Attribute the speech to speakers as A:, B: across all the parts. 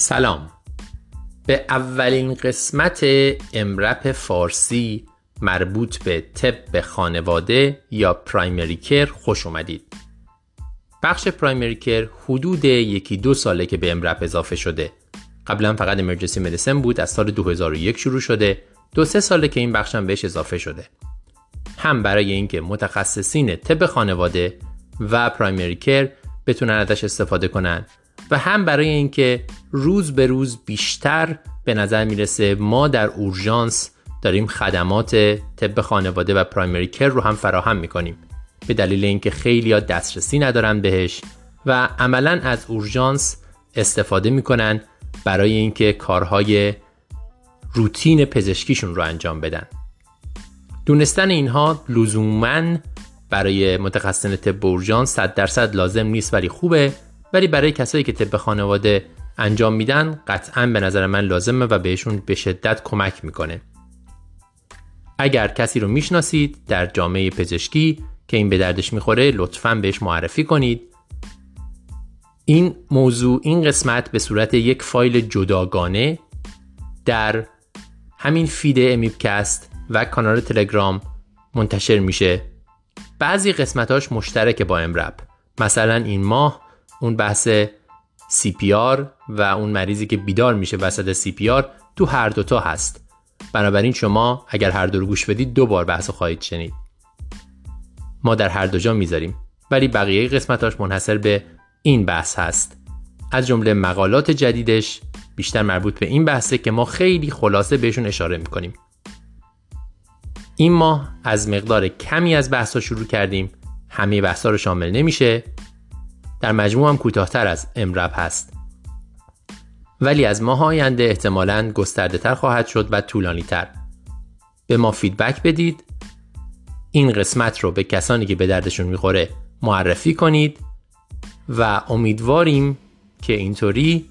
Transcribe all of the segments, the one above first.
A: سلام. به اولین قسمت امرپ فارسی مربوط به طب خانواده یا پرایمری کر خوش اومدید. بخش پرایمری کر حدود یکی دو ساله که به امرپ اضافه شده. قبلا فقط امرجنسی مدیسن بود از سال 2001 شروع شده. دو سه ساله که این بخشم بهش اضافه شده. هم برای اینکه متخصصین طب خانواده و پرایمری کر بتونن ازش استفاده کنن. و هم برای اینکه روز به روز بیشتر به نظر می‌رسه ما در اورژانس داریم خدمات طب خانواده و پرایمری کر رو هم فراهم می‌کنیم. به دلیل اینکه خیلی ها دسترسی ندارن بهش و عملا از اورژانس استفاده می‌کنن برای اینکه کارهای روتین پزشکیشون رو انجام بدن. دونستن اینها لزوما برای متخصصین طب اورژانس 100 درصد لازم نیست ولی خوبه. ولی برای کسایی که طب خانواده انجام میدن قطعا به نظر من لازمه و بهشون به شدت کمک می‌کنه. اگر کسی رو می‌شناسید در جامعه پزشکی که این به دردش می‌خوره لطفا بهش معرفی کنید. این موضوع این قسمت به صورت یک فایل جداگانه در همین فید امیبکست و کانال تلگرام منتشر میشه. بعضی قسمتاش مشترک با امرب. مثلا این ماه اون بحث CPR و اون مریضی که بیدار میشه وسط CPR تو هر دوتا هست. بنابراین شما اگر هر دو رو گوش بدید دو بار بحث خواهید شنید. ما در هر دو جا می‌ذاریم ولی بقیه قسمتاش منحصر به این بحث هست. از جمله مقالات جدیدش بیشتر مربوط به این بحثه که ما خیلی خلاصه بهشون اشاره می‌کنیم. این ماه از مقدار کمی از بحثا شروع کردیم. همه بحثا رو شامل نمیشه. در مجموع هم کوتاهتر از امرب هست. ولی از ماه آینده احتمالاً گسترده تر خواهد شد و طولانی تر به ما فیدبک بدید. این قسمت رو به کسانی که به دردشون می‌خوره معرفی کنید و امیدواریم که اینطوری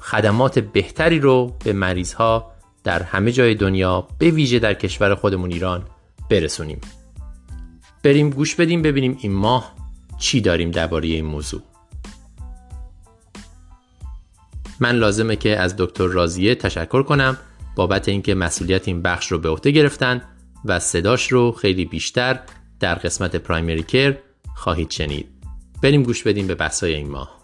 A: خدمات بهتری رو به مریض ها در همه جای دنیا به ویژه در کشور خودمون ایران برسونیم. بریم گوش بدیم ببینیم این ماه چی داریم درباره این موضوع؟ من لازمه که از دکتر رازیه تشکر کنم بابت اینکه مسئولیت این بخش رو به عهده گرفتن و صداش رو خیلی بیشتر در قسمت پرایمری کر خواهید شنید. بریم گوش بدیم به بحثای این ماه.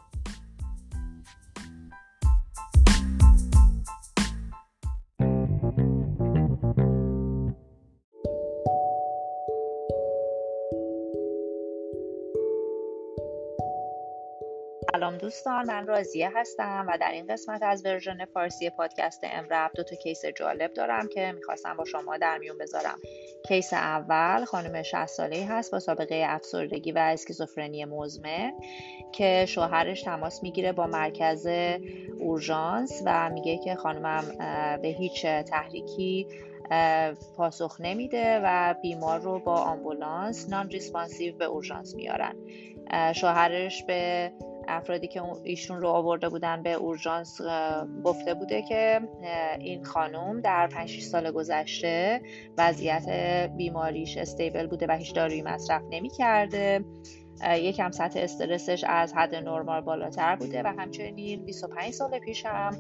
B: دوستان من رازیه هستم و در این قسمت از ورژن فارسی پادکست امرب دو تا کیس جالب دارم که می‌خواستم با شما در میون بذارم. case اول خانم 60 ساله هست با سابقه افسردگی و اسکیزوفرنی مزمن که شوهرش تماس می‌گیره با مرکز اورژانس و میگه که خانمم به هیچ تحریکی پاسخ نمیده و بیمار رو با آمبولانس non-responsive به اورژانس میارن. شوهرش به افرادی که ایشون رو آورده بودن به اورژانس گفته بوده که این خانم در 5 سال گذشته وضعیت بیماریش stable بوده و هیچ دارویی مصرف نمی کرده یکم سطح استرسش از حد نرمال بالاتر بوده و همچنین 25 سال پیش هم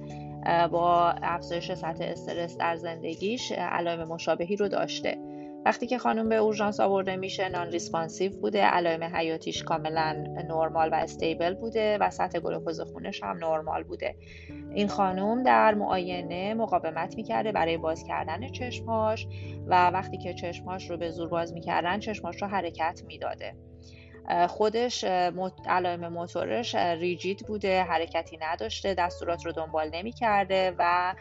B: با افزایش سطح استرس در زندگیش علائم مشابهی رو داشته. وقتی که خانم به اورژانس آورده میشه non-responsive بوده علائم حیاتیش کاملا نرمال و stable بوده و سطح گلوکوز خونش هم نرمال بوده. این خانم در معاینه مقاومت می‌کرده برای باز کردن چشماش و وقتی که چشماش رو به زور باز می‌کردن چشماش رو حرکت می‌داده. خودش علائم موتورش ریجید بوده حرکتی نداشته دستورات رو دنبال نمی‌کرده و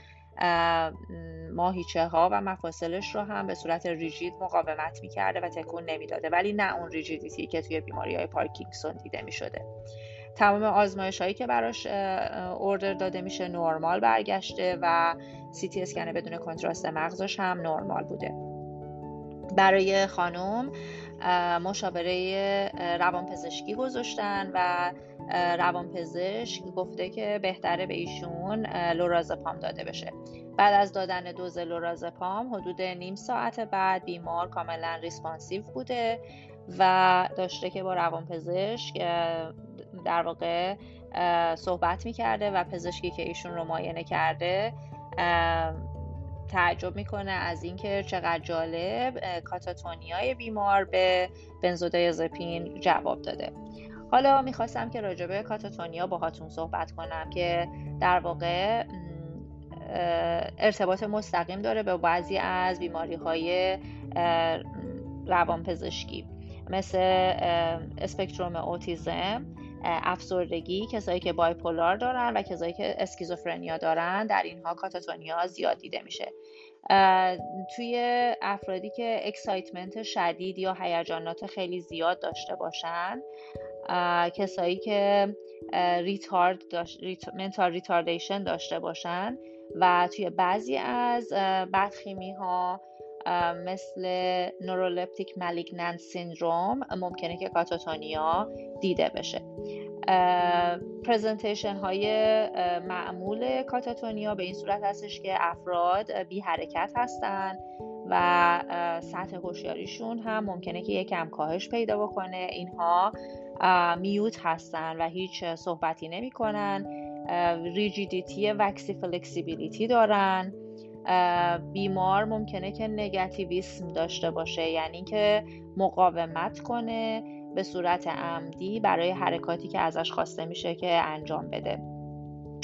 B: ماهیچه ها و مفاصلش رو هم به صورت ریجید مقاومت می‌کرده و تکون نمی‌داده. ولی نه اون ریجیدیتی که توی بیماری های پارکینگسون دیده می‌شده. تمام آزمایش هایی که براش order داده میشه نرمال برگشته و سی تی اسکن بدون کنتراست مغزش هم نرمال بوده. برای خانم مشاوره روانپزشکی گذاشتن و روانپزشک گفته که بهتره به ایشون لورازپام داده بشه. بعد از دادن دوز لورازپام حدود نیم ساعت بعد بیمار کاملا responsive بوده و داشته که با روانپزشک در واقع صحبت می‌کرده و پزشکی که ایشون رو معاینه کرده تعجب می‌کنه از اینکه چقدر جالب کاتاتونیای بیمار به بنزودایازپین جواب داده. حالا می‌خواستم که راجبه کاتاتونیا باهاتون صحبت کنم که در واقع ارتباط مستقیم داره به بعضی از بیماری های روانپزشکی مثل spectrum اوتیزم. افسردگی کسایی که bipolar دارن و کسایی که schizophrenia دارن در اینها catatonia زیاد دیده میشه. توی افرادی که excitement شدید یا هیجانات خیلی زیاد داشته باشن کسایی که retard داشت، mental retardation داشته باشن و توی بعضی از بدخیمی ها مثل نورولپتیک ملیگننت سیندروم ممکنه که کاتاتونیا دیده بشه. پرزنتیشن های معمول کاتاتونیا به این صورت هستش که افراد بی حرکت هستن و سطح هوشیاریشون هم ممکنه که یکم کاهش پیدا بکنه. اینها میوت هستن و هیچ صحبتی نمی‌کنن. rigidity waxy flexibility دارن. بیمار ممکنه که negativism داشته باشه یعنی که مقاومت کنه به صورت عمدی برای حرکاتی که ازش خواسته میشه که انجام بده.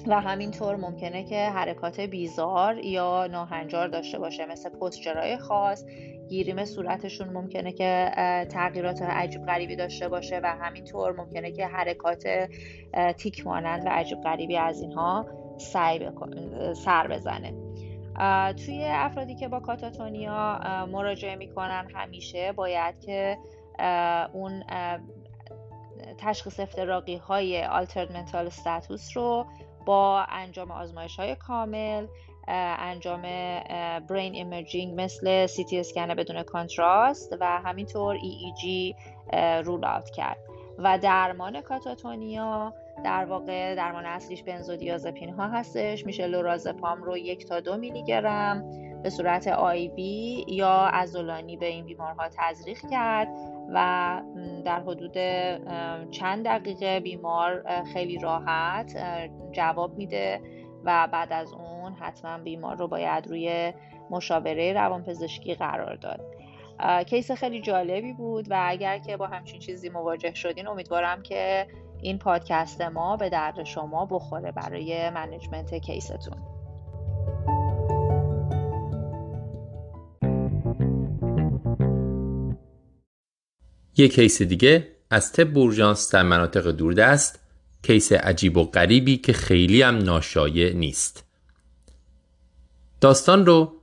B: و همینطور ممکنه که حرکات bizarre یا ناهنجار داشته باشه مثل posture های خاص grimace صورتشون ممکنه که تغییرات عجیب غریبی داشته باشه و همینطور ممکنه که حرکات تیک مانند و عجیب غریبی از اینها سر بزنه. توی افرادی که با catatonia مراجعه می‌کنن همیشه باید که اون تشخیص افتراقی های altered mental status رو با انجام آزمایش های کامل انجام brain imaging مثل سی تی اسکن بدون contrast و همینطور EEG رول آوت کرد. و درمان کاتاتونیا در واقع درمان اصلیش بنزودیازپین ها هستش. میشه لورازپام رو یک تا دو میلی گرم به صورت آی بی یا ازولانی به این بیمارها تزریق کرد و در حدود چند دقیقه بیمار خیلی راحت جواب میده و بعد از اون حتما بیمار رو باید روی مشاوره روانپزشکی قرار داد. case خیلی جالبی بود و اگر که با همچین چیزی مواجه شدین امیدوارم که این پادکست ما به درد شما بخوره برای management case تون.
A: یک case دیگه از طب اورژانس در مناطق دوردست case عجیب و غریبی که خیلی هم ناشایع نیست. داستان رو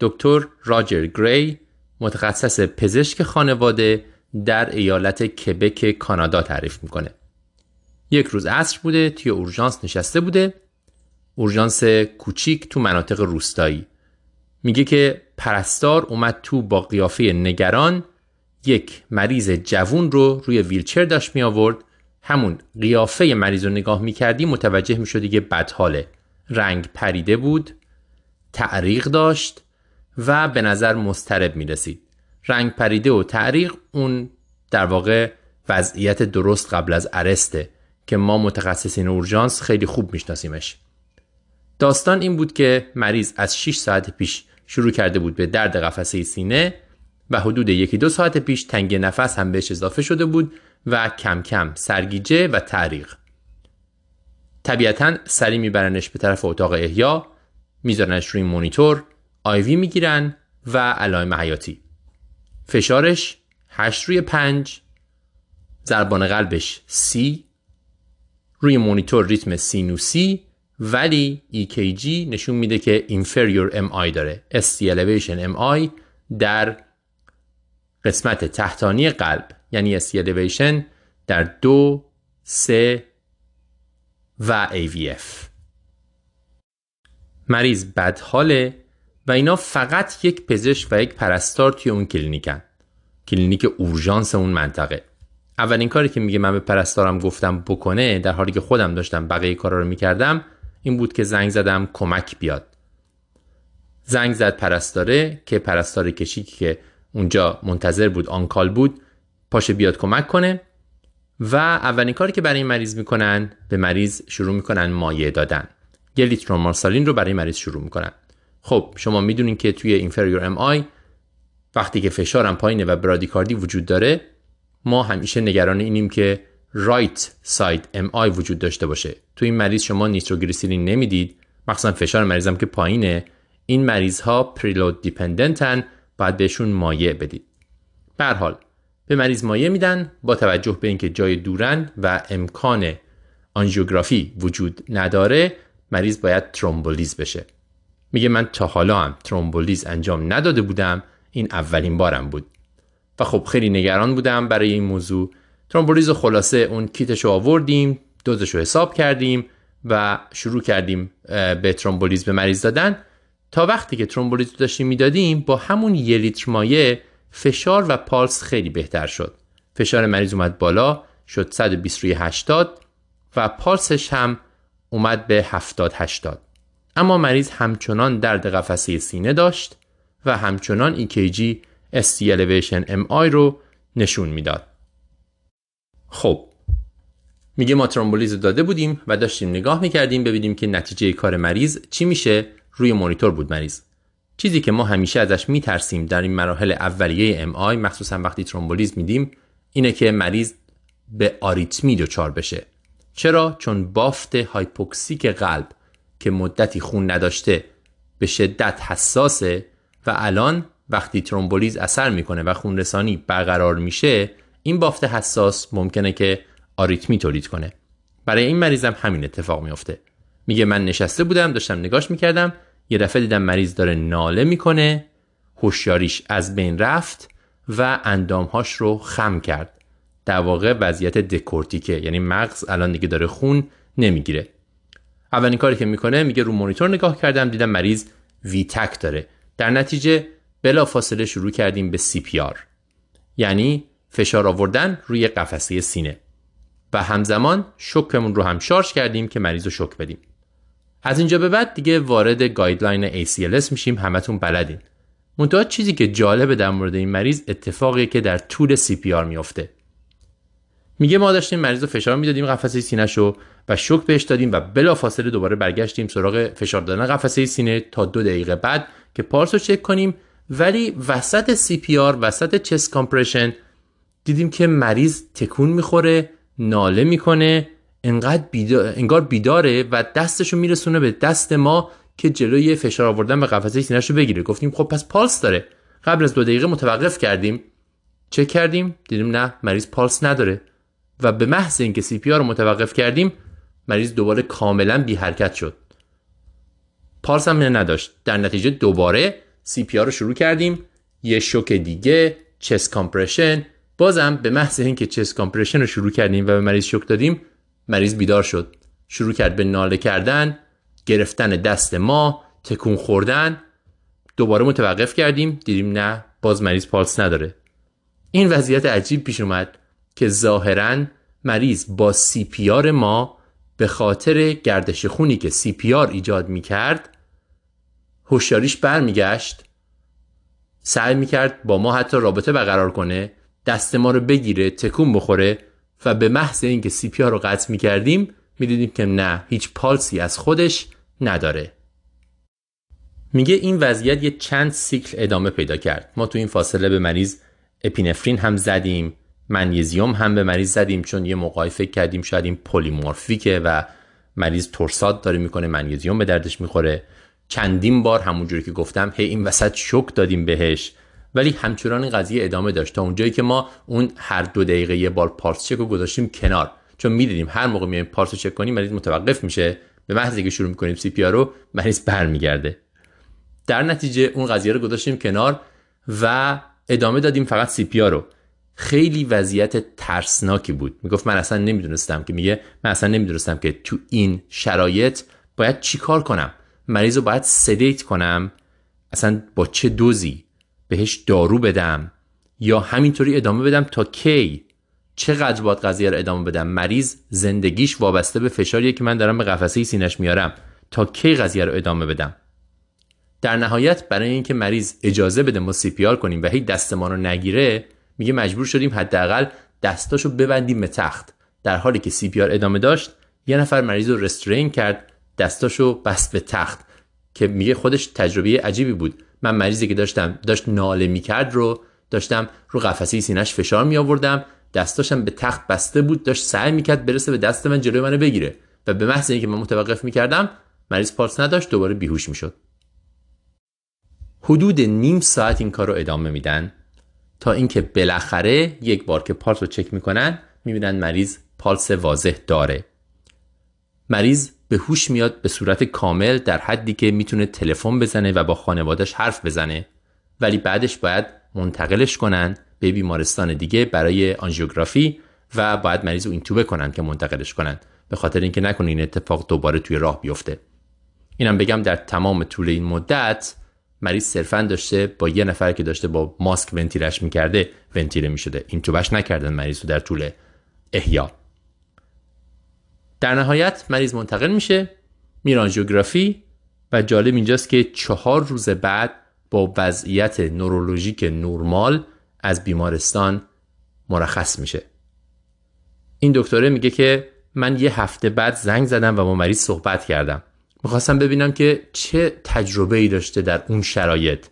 A: دکتر راجر گری متخصص پزشک خانواده در ایالت کبک کانادا تعریف می‌کنه. یک روز عصر بوده توی اورژانس نشسته بوده. اورژانس کوچیک تو مناطق روستایی. میگه که پرستار اومد تو با قیافه نگران یک مریض جوون رو روی ویلچر داشت می آورد همون قیافه مریض رو نگاه می کردی متوجه می شدی که بدحاله. رنگ پریده بود تعریق داشت و به نظر مسترب می رسید رنگ پریده و تعریق اون در واقع وضعیت درست قبل از ارسته. که ما متخصصین اورژانس خیلی خوب میشناسیمش. داستان این بود که مریض از 6 ساعت پیش شروع کرده بود به درد قفسه سینه و حدود یکی دو ساعت پیش تنگ نفس هم بهش اضافه شده بود و کم کم سرگیجه و تعریق. طبیعتا سری میبرنش به طرف اتاق احیا میذارنش روی مونیتور آیوی می‌گیرن و علائم حیاتی. فشارش 8 روی 5 ضربان قلبش سی روی مونیتور ریتم سینوسی ولی EKG نشون میده که inferior MI داره. ST elevation MI در قسمت تحتانی قلب. یعنی ST elevation در دو سه و AVF مریض بدحاله و اینا فقط یک پزشک و یک پرستار توی اون کلینیکن. کلینیک اورژانس اون منطقه. اولین کاری که میگه من به پرستارم گفتم بکنه در حالی که خودم داشتم بقیه کارا رو می‌کردم این بود که زنگ زدم کمک بیاد. زنگ زد پرستاره که پرستار کشیکی که اونجا منتظر بود on call بود پاشه بیاد کمک کنه. و اولین کاری که برای این مریض می‌کنن به مریض شروع می‌کنن مایع دادن. یه لیتر normal saline رو برای مریض شروع می‌کنن. خب شما می‌دونین که توی inferior MI وقتی که فشارم پایینه و برادیکاردی وجود داره ما همیشه نگران اینیم که right side MI وجود داشته باشه. تو این مریض شما نیتروگلیسرین نمی‌دید. مخصوصا فشار مریضم که پایینه. این مریض ها preload dependent ن باید بهشون مایع بدید. به حال به مریض مایع میدن با توجه به اینکه جای دورن و امکان آنژیوگرافی وجود نداره مریض باید ترومبولیز بشه. میگه من تا حالا هم ترومبولیز انجام نداده بودم این اولین بارم بود. و خب خیلی نگران بودم برای این موضوع. ترومبولیز خلاصه اون کیتش رو آوردیم دوزش رو حساب کردیم و شروع کردیم به ترومبولیز به مریض دادن. تا وقتی که ترومبولیز رو داشتیم می‌دادیم با همون یه لیتر مایه فشار و پالس خیلی بهتر شد. فشار مریض اومد بالا شد 120 روی 80 و پالسش هم اومد به 70 80 اما مریض همچنان درد قفسه سینه داشت و همچنان EKG ST elevation MI رو نشون می‌داد. خب میگه ما ترومبولیز داده بودیم و داشتیم نگاه می‌کردیم ببینیم که نتیجه کار مریض چی میشه روی مانیتور بود مریض. چیزی که ما همیشه ازش میترسیم در این مراحل اولیه MI مخصوصا وقتی ترومبولیز میدیم اینه که مریض به آریتمی دچار بشه. چرا؟ چون بافت hypoxic قلب که مدتی خون نداشته به شدت حساسه و الان وقتی ترومبولیز اثر می‌کنه و خون رسانی برقرار میشه این بافت حساس ممکنه که آریتمی تولید کنه. برای این مریضم همین اتفاق میفته میگه من نشسته بودم داشتم نگاش می‌کردم یه دفعه دیدم مریض داره ناله می‌کنه هوشیاریش از بین رفت و اندامهاش رو خم کرد. در واقع وضعیت دکورتیکه یعنی مغز الان دیگه داره خون نمی‌گیره. اولین کاری که می‌کنه میگه رو مانیتور نگاه کردم دیدم مریض ویتک داره. در نتیجه بلا فاصله شروع کردیم به CPR. یعنی فشار آوردن روی قفسه سینه. و همزمان شوکمون رو هم شارژ کردیم که مریض رو شوک بدیم. از اینجا به بعد دیگه وارد guideline ACLS میشیم همتون بلدین. منتها چیزی که جالبه در مورد این مریض اتفاقی که در طول CPR میافته. میگه ما داشتیم مریض رو فشار می‌دادیم قفسه سینه شو و شوک بهش دادیم و بلا فاصله دوباره برگشتیم سراغ فشار دادن قفسه سینه تا دو دقیقه بعد که پارس رو چک کنیم ولی وسط CPR وسط chest compression دیدیم که مریض تکون می‌خوره ناله می‌کنه انقدر بیدار، انگار بیداره و دستشو میرسونه به دست ما که جلوی فشار آوردن به قفسه سینه‌شو رو بگیره. گفتیم خب پس پالس داره. قبل از دو دقیقه متوقف کردیم. چک کردیم دیدیم نه مریض پالس نداره. و به محض اینکه CPR رو متوقف کردیم مریض دوباره کاملا بی حرکت شد. پالس هم نداشت. در نتیجه دوباره CPR رو شروع کردیم. یه شوک دیگه chest compression بازم به محض اینکه chest compression رو شروع کردیم و به مریض شوک دادیم مریض بیدار شد. شروع کرد به ناله کردن گرفتن دست ما تکون خوردن. دوباره متوقف کردیم. دیدیم نه باز مریض پالس نداره. این وضعیت عجیب پیش اومد که ظاهرا مریض با CPR ما به خاطر گردش خونی که سی ایجاد می کرد هوشیاریش برمیگشت. سعی می‌کرد با ما حتی رابطه برقرار کنه دست ما رو بگیره تکون بخوره و به محض اینکه سی پی رو قطع می کردیم می دیدیم که نه هیچ پالسی از خودش نداره. میگه این وضعیت یه چند سیکل ادامه پیدا کرد. ما تو این فاصله به مریض اپینفرین هم زدیم منیزیوم هم به مریض زدیم چون یه موقعی فکر کردیم شاید این پلیمورفیکه و مریض ترسات داره می‌کنه منیزیوم به دردش می‌خوره. چندین بار همونجوری که گفتم هی این وسط شک دادیم بهش. ولی همچنان این قضیه ادامه داشت. تا اونجایی که ما اون هر دو دقیقه یه بار پارس چک رو گذاشتیم کنار. چون می‌دیدیم هر موقع میایم پارس چک کنیم مریض متوقف میشه. به محض که شروع می‌کنیم سی پی رو مریض برمیگرده. در نتیجه اون قضیه رو گذاشتیم کنار و ادامه دادیم فقط سی پی رو. خیلی وضعیت ترسناکی بود. می‌گفت من اصلا نمی‌دونستم که میگه من اصلا نمی‌دونستم که تو این شرایط باید چیکار کنم. مریض رو باید سدیت کنم. اصلا با چه دوزی بهش دارو بدم؟ یا همینطوری ادامه بدم تا کی؟ چقدر باید قضیه رو ادامه بدم؟ مریض زندگیش وابسته به فشاریه که من دارم به قفسه سینش میارم. تا کی قضیه رو ادامه بدم؟ در نهایت برای اینکه مریض اجازه بده ما سی کنیم و هیچ دست ما رو نگیره میگه مجبور شدیم حداقل دستاشو ببندیم به تخت. در حالی که سی ادامه داشت یه نفر مریض رو رسترین کرد دستاشو بست به تخت که میگه خودش تجربه عجیبی بود. من مریضی که داشتم داشت ناله می‌کرد رو داشتم رو قفسه سینش فشار می آوردم دستاشم به تخت بسته بود داشت سعی می‌کرد برسه به دست من جلوی منو بگیره. و به محض اینکه من متوقف می‌کردم مریض پالس نداشت دوباره بیهوش می‌شد. حدود نیم ساعت این کار رو ادامه میدن. تا اینکه بالاخره یک بار که پالس رو چک می‌کنن می‌بینن مریض پالس واضح داره. مریض به هوش میاد به صورت کامل در حدی که می‌تونه تلفن بزنه و با خانوادش حرف بزنه. ولی بعدش باید منتقلش کنن به بیمارستان دیگه برای آنژیوگرافی و باید مریض رو اینتوبه کنن که منتقلش کنن. به خاطر اینکه نکنه این اتفاق دوباره توی راه بیفته. اینم بگم در تمام طول این مدت مریض صرفا داشته با یه نفر که داشته با ماسک ونتیلش می‌کرده ونتیله می‌شده. این توبش نکردن مریض رو در طول احیا. در نهایت مریض منتقل میشه میران جیوگرافی و جالب اینجاست که چهار روز بعد با وضعیت نورولوژیک نرمال از بیمارستان مرخص میشه. این دکتره میگه که من یه هفته بعد زنگ زدم و با مریض صحبت کردم. می‌خواستم ببینم که چه تجربه ای داشته در اون شرایط.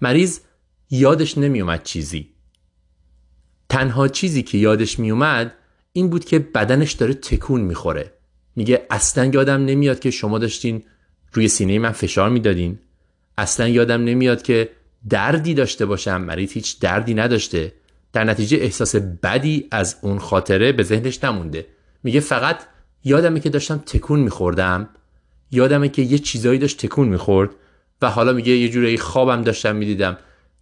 A: مریض یادش نمیومد چیزی. تنها چیزی که یادش میومد این بود که بدنش داره تکون می‌خوره. میگه اصلا یادم نمیاد که شما داشتین روی سینه من فشار می‌دادین. اصلا یادم نمیاد که دردی داشته باشم. مریض هیچ دردی نداشته. در نتیجه احساس بدی از اون خاطره به ذهنش نمونده. میگه فقط یادمه که داشتم تکون میخوردم. یادمه که یه چیزایی داشت تکون می‌خورد. و حالا میگه یه جوری خوابم داشتم می‌دیدم.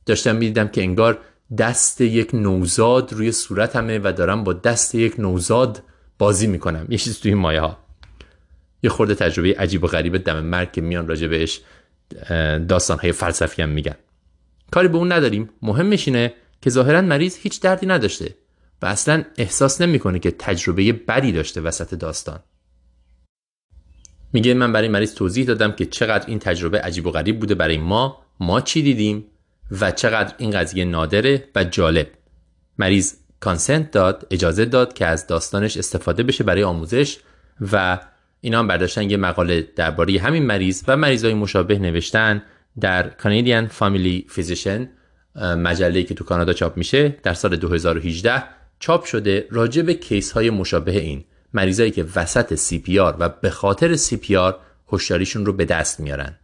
A: داشتم می‌دیدم که انگار دست یک نوزاد روی صورتمه و دارم با دست یک نوزاد بازی می‌کنم. یه چیز توی مایه ها یه خورده تجربه عجیب و غریب دم مرگ که میان راجع بهش داستان های فلسفی هم میگن. کاری به اون نداریم. مهمش اینه که ظاهرا مریض هیچ دردی نداشته و اصلا احساس نمی‌کنه که تجربه بدی داشته وسط داستان. میگه من برای مریض توضیح دادم که چقدر این تجربه عجیب و غریب بوده برای ما. ما چی دیدیم؟ و چقدر این قضیه نادره و جالب. مریض کانسنت داد اجازه داد که از داستانش استفاده بشه برای آموزش و اینا هم برداشتن یه مقاله درباره همین مریض و مریضای مشابه نوشتن در Canadian Family Physician مجله که تو کانادا چاپ میشه در سال 2018 چاپ شده راجع به case های مشابه این مریضایی که وسط CPR و به خاطر CPR هوشیاریشون رو به دست میارن.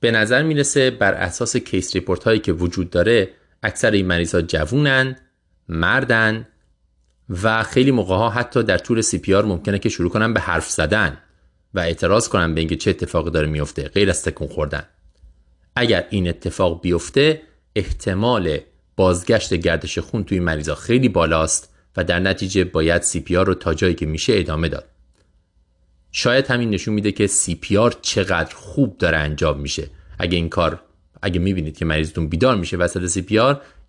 A: به نظر می‌رسه بر اساس case report هایی که وجود داره اکثر این مریض ها جوونن مردن و خیلی موقع ها حتی در طول CPR ممکنه که شروع کنن به حرف زدن و اعتراض کنن به اینکه چه اتفاقی داره میفته غیر از تکون خوردن. اگر این اتفاق بیفته احتمال بازگشت گردش خون توی مریضا خیلی بالاست و در نتیجه باید CPR رو تا جایی که میشه ادامه داد. شاید همین نشون میده که CPR چقدر خوب داره انجام میشه. اگه این کار اگه می‌بینید که مریضتون بیدار میشه وسط CPR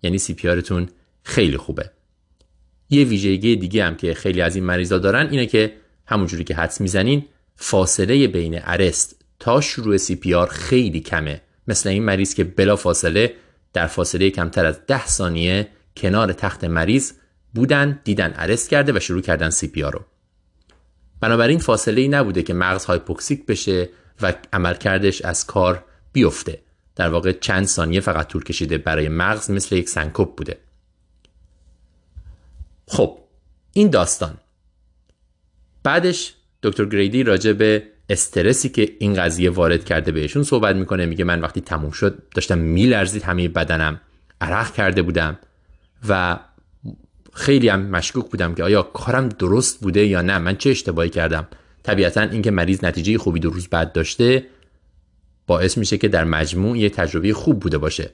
A: یعنی CPR خیلی خوبه. یه ویژگی دیگه هم که خیلی از این مریضا دارن اینه که همونجوری که حدس می‌زنین فاصله بین arrest تا شروع CPR خیلی کمه. مثل این مریض که بلافاصله در فاصله کمتر از ده ثانیه کنار تخت مریض بودن دیدن arrest کرده و شروع کردن CPR رو. بنابراین فاصله ای نبوده که مغز hypoxic بشه و عملکردش از کار بیفته. در واقع چند ثانیه فقط طول کشیده برای مغز مثل یک سنکوب بوده. خب این داستان. بعدش دکتر گریدی راجع به استرسی که این قضیه وارد کرده بهشون صحبت می‌کنه. میگه من وقتی تموم شد داشتم میلرزید همه بدنم عرق کرده بودم و خیلی هم مشکوک بودم که آیا کارم درست بوده یا نه. من چه اشتباهی کردم؟ طبیعتا اینکه مریض نتیجه خوبی دو روز بعد داشته باعث میشه که در مجموع یه تجربه خوب بوده باشه.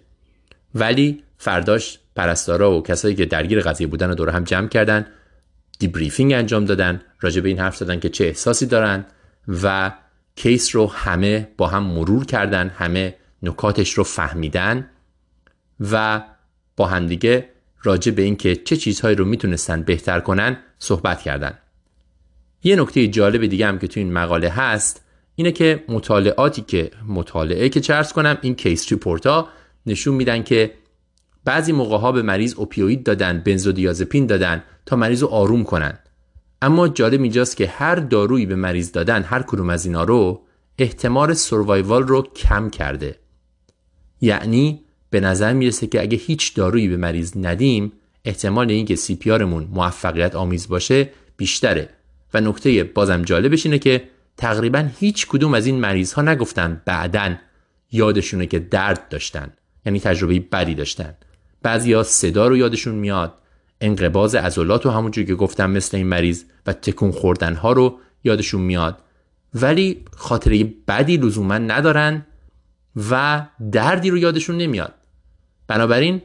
A: ولی فرداش پرستارا و کسایی که درگیر قضیه بودن رو دور هم جمع کردن debriefing انجام دادن راجع به این حرف زدن که چه احساسی دارن و case رو همه با هم مرور کردن همه نکاتش رو فهمیدن و با همدیگه راجع به اینکه چه چیزهایی رو می‌تونستن بهتر کنن صحبت کردن. یه نکته جالب دیگه هم که تو این مقاله هست اینه که مطالعاتی که مطالعه که چه عرض کنم این case report ها نشون میدن که بعضی موقع ها به مریض opioid دادن benzodiazepine دادن تا مریض رو آروم کنن. اما جالب اینجاست که هر دارویی به مریض دادن هر کدوم از اینا رو احتمال survival رو کم کرده. یعنی به نظر می‌رسه که اگه هیچ دارویی به مریض ندیم احتمال اینکه سی پی موفقیت آمیز باشه بیشتره. و نکته بازم جالبش اینه که تقریبا هیچ کدوم از این مریض ها نگفتن بعدا یادشونه که درد داشتن یعنی تجربه بدی داشتن. بعضیا صدا رو یادشون میاد انقباز عضلات و همونجور که گفتم مثل این مریض و تکون خوردن ها رو یادشون میاد. ولی خاطره بدی لزوما ندارن و دردی رو یادشون نمیاد. بنابراین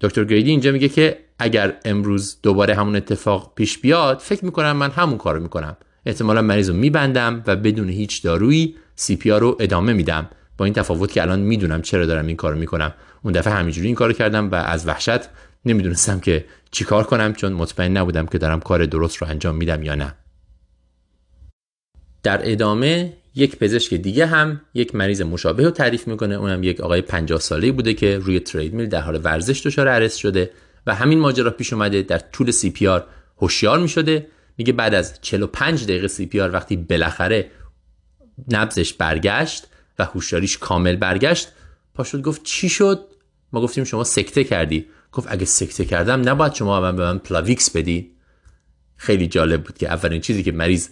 A: دکتر گریدی اینجا میگه که اگر امروز دوباره همون اتفاق پیش بیاد فکر می‌کنم من همون کارو می‌کنم. احتمالا مریض رو میبندم و بدون هیچ دارویی سی پی رو ادامه میدم. با این تفاوت که الان می‌دونم چرا دارم این کارو می‌کنم. اون دفعه همینجوری این کارو کردم و از وحشت نمی‌دونستم که چیکار کنم چون مطمئن نبودم که دارم کار درست رو انجام میدم یا نه. در ادامه یک پزشک دیگه هم یک مریض مشابه رو تعریف می‌کنه. اونم یک آقای 50 ساله بوده که روی treadmill در حال ورزش دچار arrest شده و همین ماجرا پیش اومده در طول CPR هوشیار می‌شده. میگه بعد از 45 دقیقه CPR وقتی بالاخره نبضش برگشت و هوشیاریش کامل برگشت پاشد گفت چی شد؟ ما گفتیم شما سکته کردی. گفت اگه سکته کردم نباید شما به من Plavix بدی. خیلی جالب بود که اولین چیزی که مریض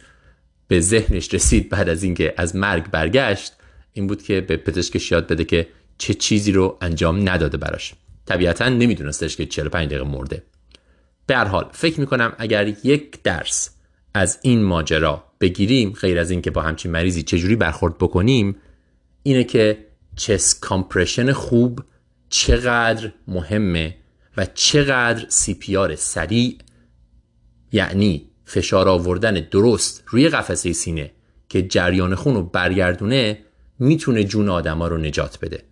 A: به ذهنش رسید بعد از اینکه از مرگ برگشت این بود که به پزشکش یاد بده که چه چیزی رو انجام نداده براش. طبیعتا نمیدونستش که 45 دقیقه مرده. به هر حال فکر می‌کنم اگر یک درس از این ماجرا بگیریم غیر از اینکه با همچین مریضی چجوری برخورد بکنیم اینه که چس کامپرشن خوب چقدر مهمه و چقدر CPR سریع یعنی فشار آوردن درست روی قفسه سینه که جریان خون رو برگردونه می‌تونه جون آدما رو نجات بده.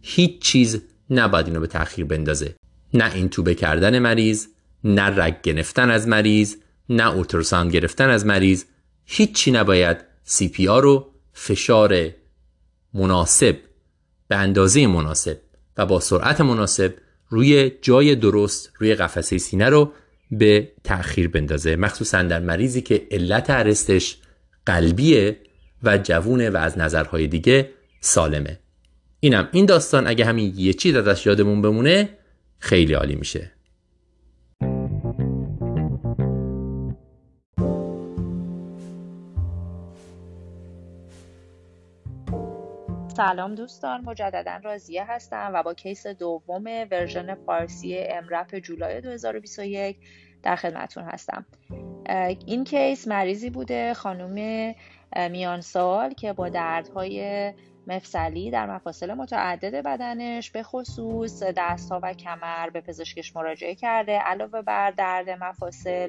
A: هیچ چیز نباید اینو به تاخیر بندازه. نه این tube کردن مریض نه رگ گرفتن از مریض نه ultrasound گرفتن از مریض. هیچی نباید CPR رو فشار مناسب به اندازه مناسب و با سرعت مناسب روی جای درست روی قفسه سینه رو به تأخیر بندازه. مخصوصا در مریضی که علت ارستش قلبیه و جوونه و از نظرهای دیگه سالمه. اینم این داستان اگه همین یه چیز ازش یادمون بمونه خیلی عالی میشه.
B: سلام دوستان مجددا راضیه هستم و با case دوم version فارسی EM:RAP July 2021 در خدمتتون هستم. این case مریضی بوده خانم میان سال که با دردهای مفصلی در مفاصل متعدد بدنش به خصوص دستها و کمر به پزشکش مراجعه کرده. علاوه بر درد مفاصل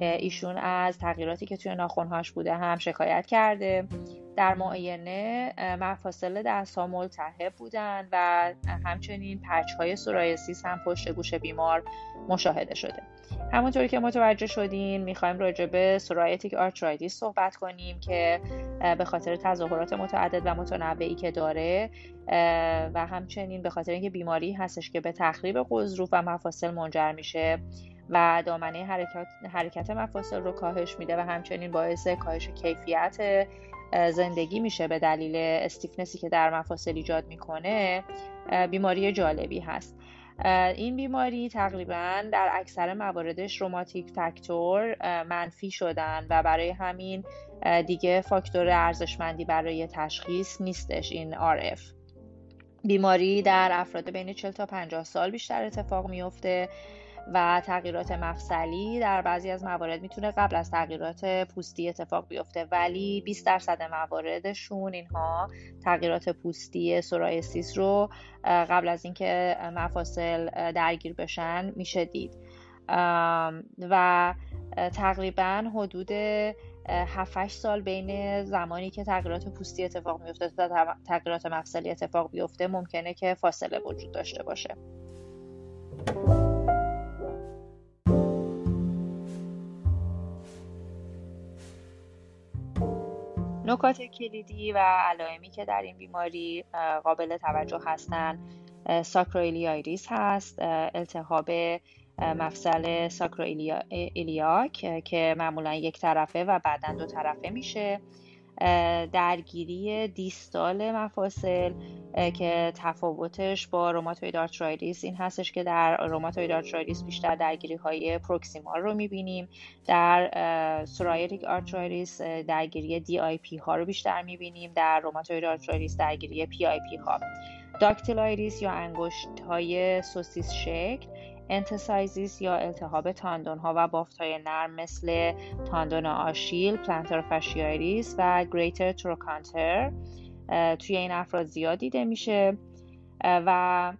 B: ایشون از تغییراتی که توی ناخونهاش بوده هم شکایت کرده. در معاینه مفاصل دست ها ملتهب بودن و همچنین patch های psoriasis هم پشت گوش بیمار مشاهده شده. همونطوری که متوجه شدین می‌خوایم راجع به psoriatic arthritis صحبت کنیم که به خاطر تظاهرات متعدد و متنوعی که داره و همچنین به خاطر اینکه بیماری هستش که به تخریب غضروف و مفاصل منجر میشه و دامنه حرکت, حرکت مفاصل رو کاهش میده و همچنین باعث کاهش کیفیت زندگی میشه به دلیل استیفنسی که در مفاصل ایجاد می‌کنه بیماری جالبی هست. این بیماری تقریبا در اکثر مواردش روماتیک فاکتور منفی شدن و برای همین دیگه فاکتور ارزشمندی برای تشخیص نیستش این RF بیماری در افراد بین 40 تا 50 سال بیشتر اتفاق میفته و تغییرات مفصلی در بعضی از موارد می‌تونه قبل از تغییرات پوستی اتفاق بیفته ولی 20 درصد مواردشون اینها تغییرات پوستی سورایسیس رو قبل از اینکه مفاصل درگیر بشن میشه دید. و تقریبا حدود 7 سال بین زمانی که تغییرات پوستی اتفاق میفته تا تغییرات مفصلی اتفاق بیفته ممکنه که فاصله وجود داشته باشه. نکات کلیدی و علائمی که در این بیماری قابل توجه هستند sacroiliitis هست التهاب مفصل sacroiliac که معمولا یک طرفه و بعدا دو طرفه میشه. درگیری distal مفاصل که تفاوتش با rheumatoid arthritis این هستش که در rheumatoid arthritis بیشتر درگیری های proximal رو می‌بینیم. در psoriatic arthritis درگیری DIP ها رو بیشتر می‌بینیم. در rheumatoid arthritis درگیری PIP ها. dactylitis یا انگشت های سوسیسی شکل. enthesitis یا التهاب تاندون ها و بافت های نرم مثل تاندون آشیل، plantar fasciitis و greater trochanter توی این افراد زیاد دیده میشه. و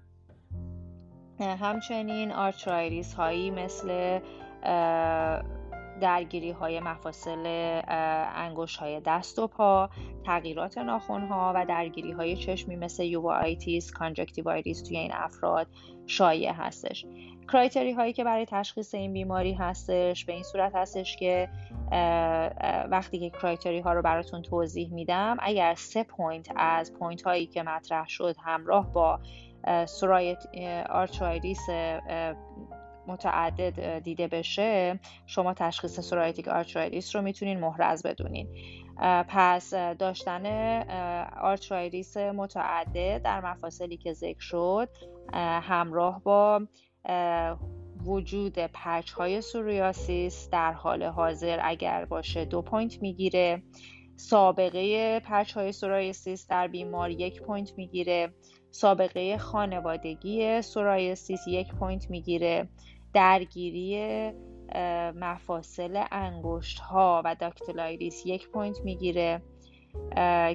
B: همچنین arthritis هایی مثل درگیری های مفاصل انگشت های دست و پا تغییرات ناخون ها و درگیری های چشمی مثل uveitis conjunctivitis توی این افراد شایع هستش. criteria هایی که برای تشخیص این بیماری هستش به این صورت هستش که وقتی که criteria ها رو براتون توضیح میدم اگر سه point از point هایی که مطرح شد همراه با psoriatic arthritis متعدد دیده بشه شما تشخیص psoriatic arthritis رو می‌تونین محرز بدونین. پس داشتن arthritis متعدد در مفاصلی که ذکر شد همراه با وجود patch های psoriasis در حال حاضر اگر باشه دو point می‌گیره. سابقه patch های psoriasis در بیمار یک point می‌گیره. سابقه خانوادگی psoriasis یک point می‌گیره. درگیری مفاصل انگشت ها و dactylitis یک point می‌گیره.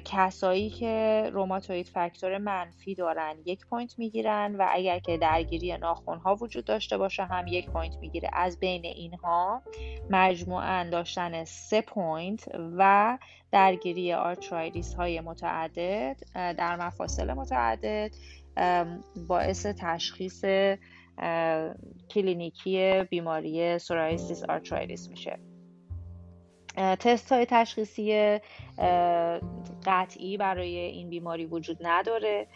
B: کسایی که rheumatoid factor منفی دارن یک point می‌گیرن و اگر که درگیری ناخون ها وجود داشته باشه هم یک point می‌گیره. از بین اینها مجموعا داشتن سه point و درگیری arthritis های متعدد در مفاصل متعدد باعث تشخیص کلینیکی بیماری psoriasis arthritis میشه. تست های تشخیصی قطعی برای این بیماری وجود نداره.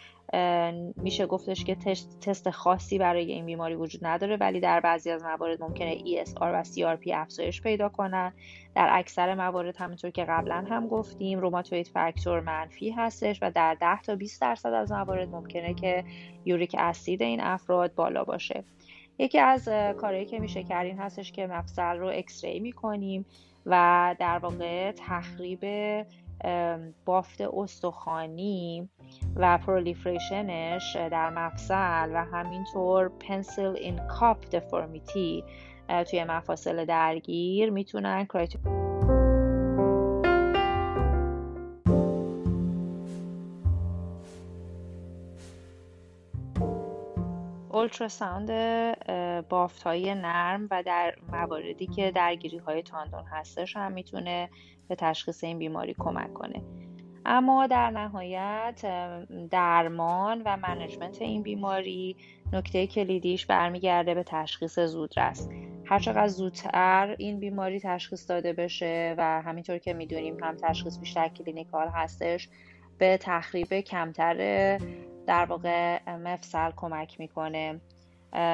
B: میشه گفتش که تست خاصی برای این بیماری وجود نداره ولی در بعضی از موارد ممکنه ESR و CRP افزایش پیدا کنن. در اکثر موارد همونطور که قبلا هم گفتیم rheumatoid factor منفی هستش و در 10 تا 20 درصد از موارد ممکنه که uric acid این افراد بالا باشه. یکی از کارهایی که میشه کرد این هستش که مفصل رو X-ray می‌کنیم و در واقع تخریب بافت استخوانی و proliferation ش در مفصل و همینطور pencil in cup deformity توی مفاصل درگیر می‌تونن اولتراساوند بافت های نرم و در مواردی که درگیری های تاندون هستش هم می‌تونه به تشخیص این بیماری کمک کنه. اما در نهایت درمان و منجمنت این بیماری نکته کلیدیش برمیگرده به تشخیص زودرس. هرچقدر زودتر این بیماری تشخیص داده بشه و همینطور که می‌دونیم هم تشخیص بیشتر کلینیکال هستش به تخریب کمتر در واقع مفصل کمک می‌کنه.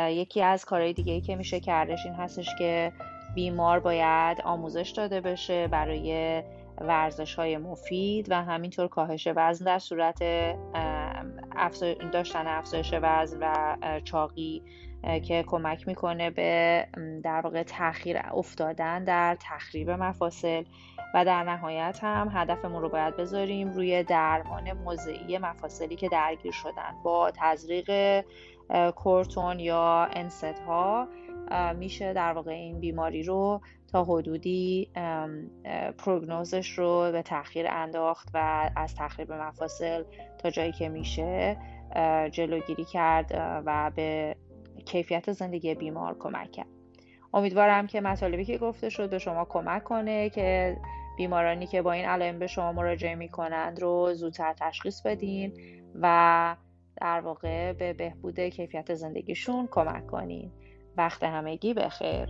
B: یکی از کارهای دیگه ای که میشه کردش این هستش که بیمار باید آموزش داده بشه برای ورزش های مفید و همینطور کاهش وزن در صورت داشتن افزایش وزن و چاقی که کمک می‌کنه به در واقع تاخیر افتادن در تخریب مفاصل. و در نهایت هم هدفمون رو باید بذاریم روی درمان موضعی مفاصلی که درگیر شدن. با تزریق کورتون یا انست ها میشه در واقع این بیماری رو تا حدودی پروگنوزش رو به تاخیر انداخت و از تخریب مفاصل تا جایی که میشه جلوگیری کرد و به کیفیت زندگی بیمار کمک کرد. امیدوارم که مطالبی که گفته شد به شما کمک کنه که بیمارانی که با این علائم به شما مراجعه می‌کنند رو زودتر تشخیص بدین و در واقع به بهبود کیفیت زندگیشون کمک کنین. وقت همگی بخیر.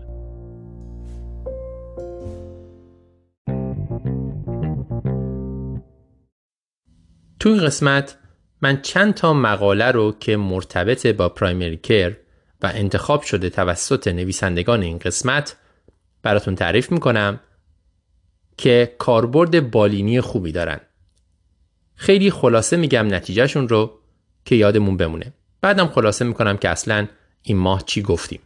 A: تو این قسمت من چند تا مقاله رو که مرتبط با پرایمری کر و انتخاب شده توسط نویسندگان این قسمت براتون تعریف می‌کنم که کاربرد بالینی خوبی دارن. خیلی خلاصه میگم نتیجهشون رو که یادمون بمونه. بعدم خلاصه می‌کنم که اصلا این ماه چی گفتیم.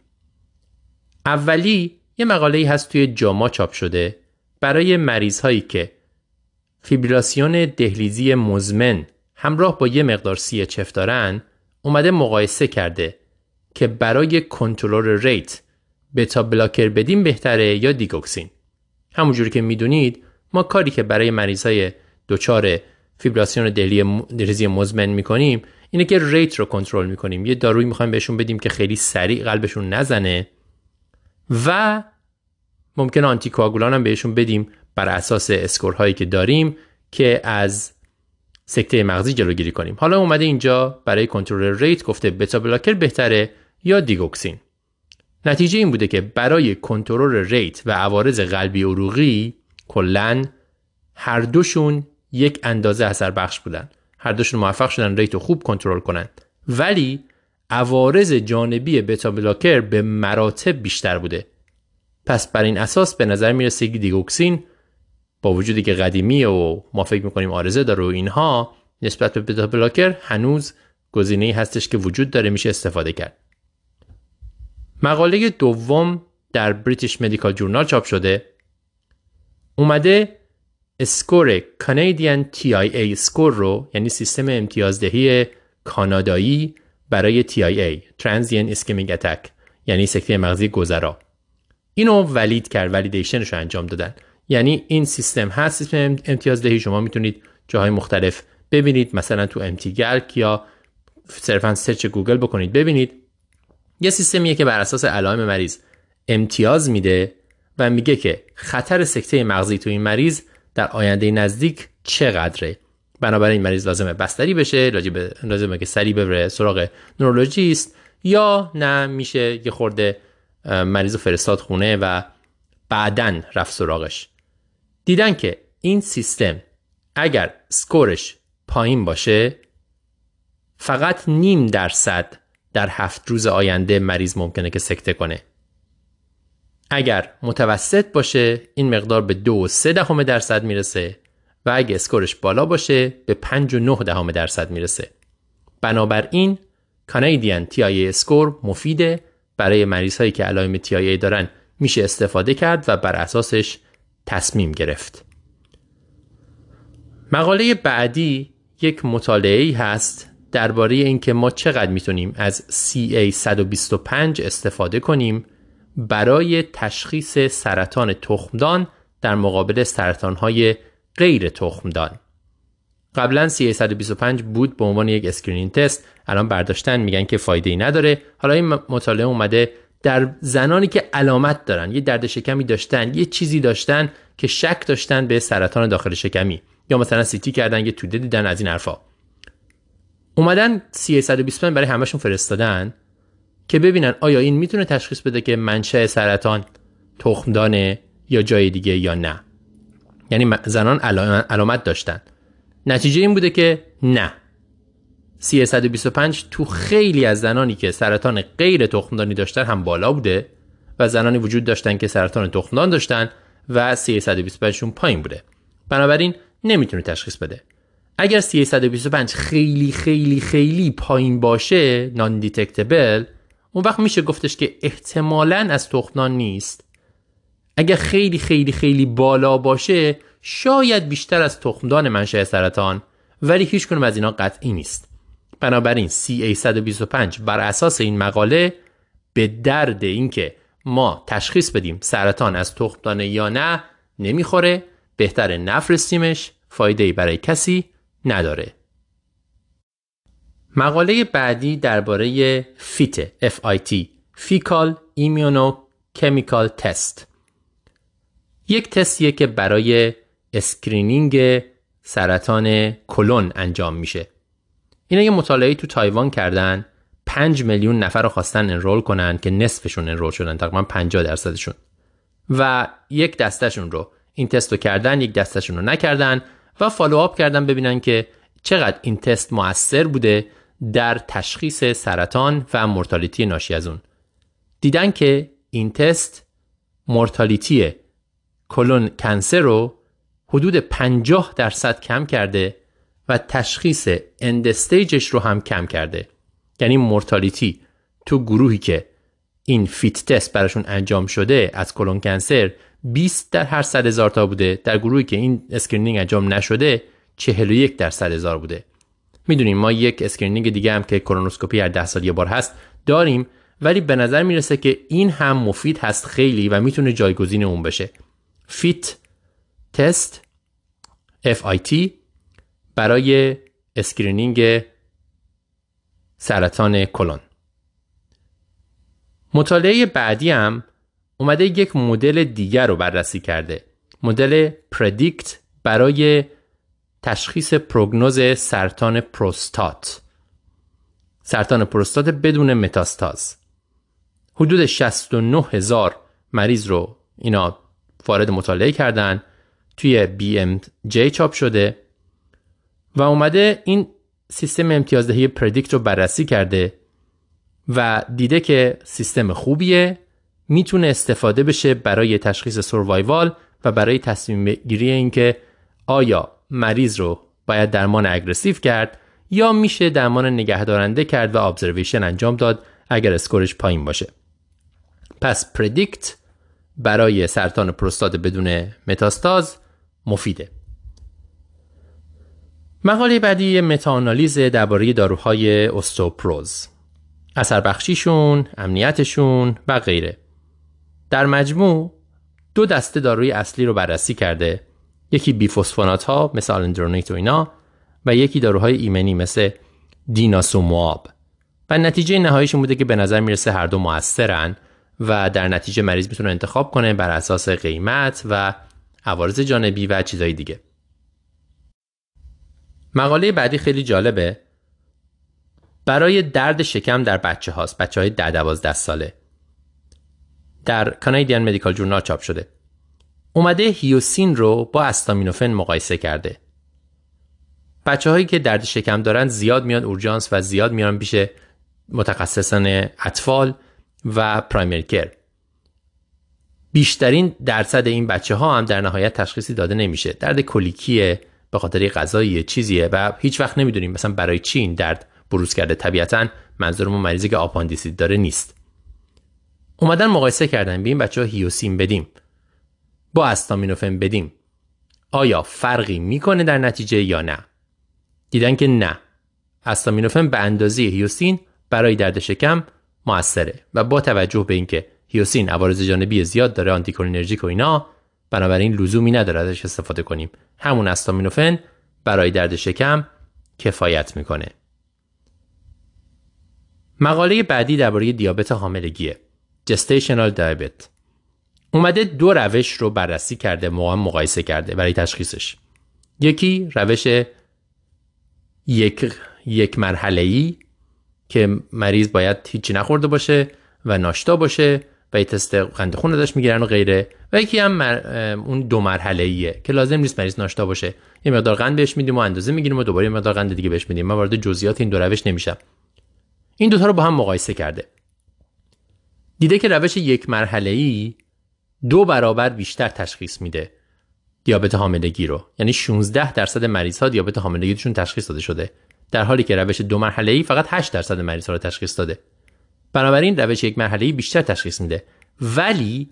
A: اولی یه مقاله هست توی جاما چاپ شده برای مریض هایی که فیبراسیون دهلیزی مزمن همراه با یه مقدار CHF دارن اومده مقایسه کرده که برای کنترل rate beta blocker بدیم بهتره یا دیگوکسین. همونجوری که می‌دونید ما کاری که برای مریض های دچار فیبراسیون دهلیزی مزمن می‌کنیم اینه که rate رو کنترل می‌کنیم. یه دارویی می‌خوایم بهشون بدیم که خیلی سریع قلبشون نزنه و ممکن آنتی هم بهشون بدیم بر اساس score هایی که داریم که از سکته مغزی جلوگیری کنیم. حالا اومده اینجا برای کنترل rate گفته beta blocker بهتره. یا دیگوکسین. نتیجه این بوده که برای کنترل rate و عوارض قلبی عروقی کلا هر دوشون یک اندازه اثر بخش بودن. هر دوشون موفق شدن rate رو خوب کنترل کنند ولی عوارض جانبی beta blocker به مراتب بیشتر بوده. پس بر این اساس به نظر می‌رسه که دیگوکسین با وجودی که قدیمی و ما فکر می‌کنیم عارضه داره و اینها نسبت به beta blocker هنوز گزینه هستش که وجود داره میشه استفاده کرد. مقاله دوم در British Medical Journal چاپ شده. اومده score Canadian TIA score رو یعنی سیستم امتیازدهی کانادایی برای TIA transient ischemic attack یعنی سکته مغزی گذرا. اینو valid کرد validation ش رو انجام دادن. یعنی این سیستم هست سیستم امتیازدهی. شما می‌تونید جاهای مختلف ببینید مثلا تو MDCalc یا صرفا search گوگل بکنید ببینید. یه سیستمیه که بر اساس علائم مریض امتیاز میده و میگه که خطر سکته مغزی تو این مریض در آینده نزدیک چقدره. بنابراین مریض لازمه بستری بشه لازمه که سری ببره سراغ نورولوژیست یا نه میشه یه خورده مریض فرستاد خونه و بعدا رفت سراغش. دیدن که این سیستم اگر سکورش پایین باشه فقط نیم درصد در هفت روز آینده مریض ممکنه که سکته کنه. اگر متوسط باشه این مقدار به دو و سه دهم درصد می‌رسه و اگه اسکورش بالا باشه به پنج و نه دهم درصد می‌رسه. بنابراین کانیدین تی اسکور مفیده. برای مریض هایی که علائم تی دارن میشه استفاده کرد و بر اساسش تصمیم گرفت. مقاله بعدی یک مطالعه هست درباره اینکه ما چقدر می‌تونیم از CA 125 استفاده کنیم برای تشخیص سرطان تخمدان در مقابل سرطانهای غیر تخمدان. قبلا CA 125 بود به عنوان یک screening test. الان برداشتن میگن که فایده ای نداره. حالا این مطالعه اومده در زنانی که علامت دارن یه درد شکمی داشتن یه چیزی داشتن که شک داشتن به سرطان داخل شکمی. یا مثلا CT کردن یه توده دیدن از این حرفا. اومدن 325 برای همشون فرستادن که ببینن آیا این می‌تونه تشخیص بده که منشأ سرطان تخمدانه یا جای دیگه یا نه. یعنی زنان علامت داشتن. نتیجه این بوده که نه. 325 تو خیلی از زنانی که سرطان غیر تخمدانی داشتن هم بالا بوده و زنانی وجود داشتن که سرطان تخمدان داشتن و 325 شون پایین بوده. بنابراین نمی‌تونه تشخیص بده. اگر 325 خیلی خیلی خیلی پایین باشه نان دیتکتبل اون وقت میشه گفتش که احتمالا از تخمدان نیست. اگر خیلی خیلی خیلی بالا باشه شاید بیشتر از تخمدان منشأ سرطان ولی هیچ کنم از اینا قطعی نیست. بنابراین CA125 بر اساس این مقاله به درد اینکه ما تشخیص بدیم سرطان از تخمدانه یا نه نمی‌خوره بهتر نفرستیمش فایده برای کسی نداره. مقاله بعدی درباره FIT FIT fecal immunochemical test یک تستیه که برای screening سرطان کلون انجام میشه. اینا یه مطالعه تو تایوان کردن. 5 میلیون نفر رو خواستن enroll کنن که نصفشون enroll شدن تقریبا 50 درصدشون. و یک دستشون رو این تست رو کردن یک دستشون رو نکردن. و follow up کردن ببینن که چقدر این تست موثر بوده در تشخیص سرطان و mortality ناشی از اون. دیدن که این تست mortality colon cancer رو حدود 50 درصد کم کرده و تشخیص end stage ش رو هم کم کرده. یعنی mortality تو گروهی که این FIT test براشون انجام شده از colon cancer 20 در هر صد هزار تا بوده. در گروهی که این screening انجام نشده 41 در صد هزار بوده. می‌دونیم ما یک screening دیگه هم که کولونوسکوپی هر ده سال یه بار هست داریم ولی به نظر می‌رسه که این هم مفید هست خیلی و می‌تونه جایگزین اون بشه. FIT test FIT برای screening سرطان کلون. مطالعه بعدی هم اومده یک مدل دیگر رو بررسی کرده. مدل پردیکت برای تشخیص پروگنوز سرطان پروستات. سرطان پروستات بدون متاستاز. حدود 69 هزار مریض رو اینا وارد مطالعه کردن. توی BMJ چاپ شده. و اومده این سیستم امتیازدهی پردیکت رو بررسی کرده و دیده که سیستم خوبیه. می‌تونه استفاده بشه برای تشخیص سروایوال و برای تصمیم گیری اینکه آیا مریض رو باید درمان اگرسیو کرد یا میشه درمان نگهدارنده کرد و ابزرویشن انجام داد اگر اسکورش پایین باشه. پس پردیکت برای سرطان پروستات بدون متاستاز مفیده. مقاله بعدی متاانالیز درباره داروهای استوپروز اثر بخشیشون، امنیتشون و غیره. در مجموع دو دسته داروی اصلی رو بررسی کرده. یکی بیفوسفونات ها مثل آلندرونیت و اینا و یکی داروهای ایمنی مثل دیناسومواب و نتیجه نهاییشون بوده که به نظر می‌رسه هر دو موثرن و در نتیجه مریض می‌تونه انتخاب کنه بر اساس قیمت و عوارض جانبی و چیزهای دیگه. مقاله بعدی خیلی جالبه. برای درد شکم در بچه هاست بچه های ده ساله. در کانادین مدیکال جورنال چاپ شده. اومده هیوسین رو با استامینوفن مقایسه کرده. بچه هایی که درد شکم دارن زیاد میان اورژانس و زیاد میان پیش متخصصان اطفال و پرایمری کر بیشترین درصد این بچه ها هم در نهایت تشخیصی داده نمیشه. درد کولیکیه به خاطر غذایی چیزیه و هیچ وقت نمی‌دونیم. مثلا برای چی این درد بروز کرده؟ طبیعتا منظورمون مریضی که آپاندیسیت داره نیست. اومدن مقایسه کردن. به این بچه هیوسین بدیم. یا استامینوفن بدیم. آیا فرقی می‌کنه در نتیجه یا نه؟ دیدن که نه. استامینوفن به اندازه هیوسین برای درد شکم موثره و با توجه به اینکه هیوسین عوارض جانبی زیاد داره anticholinergic و اینا بنابراین لزومی نداره ازش استفاده کنیم. همون استامینوفن برای درد شکم کفایت می‌کنه. مقاله بعدی درباره دیابت حاملگیه. gestational دیابت اومده دو روش رو بررسی کرده موقع مقایسه کرده برای تشخیصش. یکی روش یک یک مرحله ای که مریض باید هیچی نخورده باشه و ناشتا باشه و یه تست قند خون ازش می‌گیرن و غیره. و یکی هم اون دو مرحله ایه که لازم نیست مریض ناشتا باشه. یه مقدار قند بهش میدیم و اندازه می‌گیریم و دوباره یه مقدار قند دیگه بهش میدیم. من وارد جزئیات این دو روش نمیشم. این دوتا رو با هم مقایسه کرده. دیده که روش یک مرحله ای دو برابر بیشتر تشخیص میده دیابت حاملگی رو. یعنی 16 درصد مریض ها دیابت حاملگیشون تشخیص داده شده. در حالی که روش دو مرحله ای فقط 8 درصد مریض ها رو تشخیص داده. بنابراین روش یک مرحله ای بیشتر تشخیص میده. ولی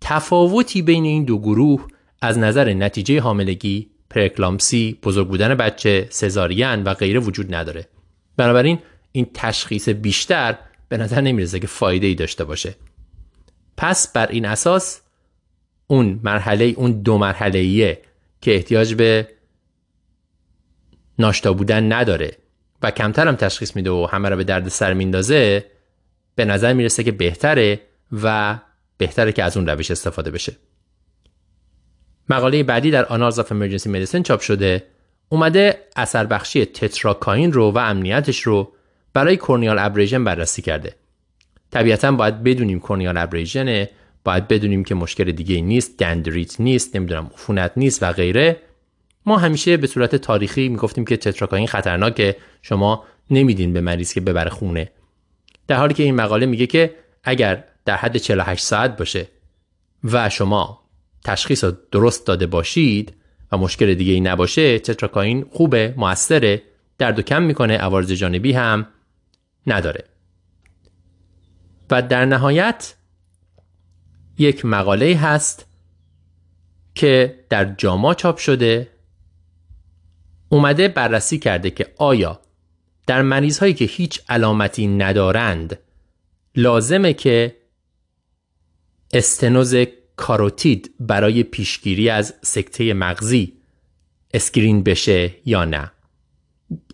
A: تفاوتی بین این دو گروه از نظر نتیجه حاملگی پرکلامسی بزرگ بودن بچه سزارین و غیره وجود نداره. بنابراین این تشخیص بیشتر به نظر نمی‌رسه که فایده ای داشته باشه. پس بر این اساس اون مرحله اون دو مرحله که احتیاج به ناشتا بودن نداره و کمتر هم تشخیص میده و همه را به درد سر میندازه به نظر می‌رسه که بهتره و بهتره که از اون روش استفاده بشه. مقاله بعدی در آنالز آف امرجنسی مدیسن چاپ شده. اومده اثر بخشی تتراکاین رو و امنیتش رو برای کورنیال ابریژن بررسی کرده. طبیعتا باید بدونیم کورنیال ابریژنه باید بدونیم که مشکل دیگه نیست دندریت نیست نمی‌دونم عفونت نیست و غیره. ما همیشه به صورت تاریخی می‌گفتیم که تتراکاین خطرناکه. شما نمیدین به مریض که ببره خونه. در حالی که این مقاله میگه که اگر در حد 48 ساعت باشه و شما تشخیص درست داده باشید و مشکل دیگه ای نباشه تتراکاین خوبه موثره درد و کم می‌کنه عوارض جانبی هم نداره. و در نهایت یک مقاله هست که در جاما چاپ شده اومده بررسی کرده که آیا در مریض هایی که هیچ علامتی ندارند لازمه که استنوز کاروتید برای پیشگیری از سکته مغزی screen بشه یا نه.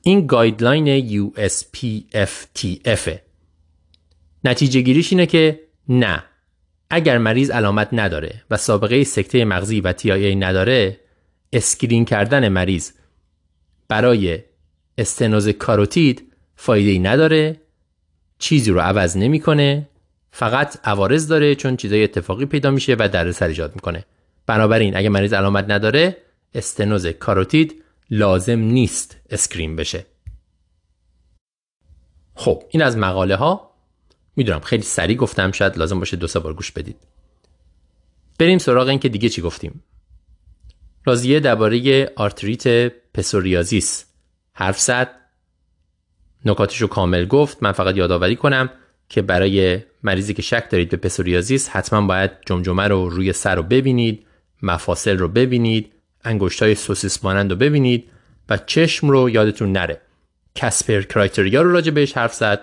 A: این guideline USPSTF نتیجه گیریش اینه که نه. اگر مریض علامت نداره و سابقه سکته مغزی و TIA نداره screen کردن مریض برای استنوز کاروتید فایده ای نداره چیزی رو عوض نمی‌کنه فقط عوارض داره چون چیزای اتفاقی پیدا میشه و دردسر ایجاد می‌کنه. بنابراین اگه مریض علامت نداره استنوز کاروتید لازم نیست screen بشه. خب این از مقاله ها می‌دونم خیلی سریع گفتم شاید لازم باشه دو سه بار گوش بدید. بریم سراغ این که دیگه چی گفتیم. راضیه درباره آرتریت پسوریازیس. حرف زد. نکاتش رو کامل گفت. من فقط یادآوری کنم که برای مریضی که شک دارید به پسوریازیس حتما باید جمجمه رو روی سر رو ببینید مفاصل رو ببینید انگشت های سوسیس مانند رو ببینید و چشم رو یادتون نره. کسپر کرایتریا رو راجع بهش حرف زد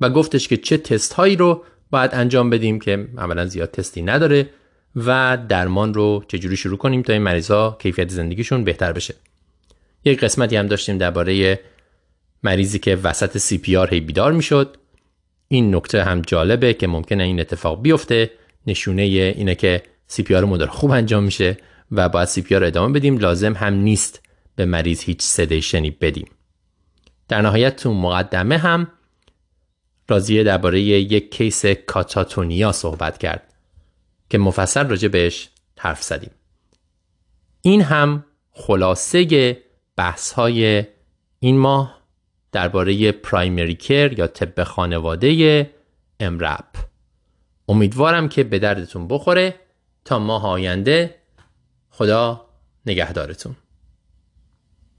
A: و گفتش که چه تست هایی رو باید انجام بدیم که عملا زیاد تستی نداره و درمان رو چجوری شروع کنیم تا این مریضا کیفیت زندگیشون بهتر بشه. یک قسمتی هم داشتیم درباره مریضی که وسط سی پی آر هی بیدار می‌شد. این نکته هم جالبه که ممکنه این اتفاق بیفته. نشونه اینه که CPR مدل خوب انجام میشه. و باید CPR ادامه بدیم. لازم هم نیست به مریض هیچ sedation ی بدیم. در نهایت تو مقدمه هم راضیه درباره یک case catatonia صحبت کرد که مفصل راجع بهش حرف زدیم. این هم خلاصه بحث های این ماه درباره primary care یا طب خانواده امرپ امیدوارم که به دردتون بخوره. تا ماه آینده خدا نگهدارتون.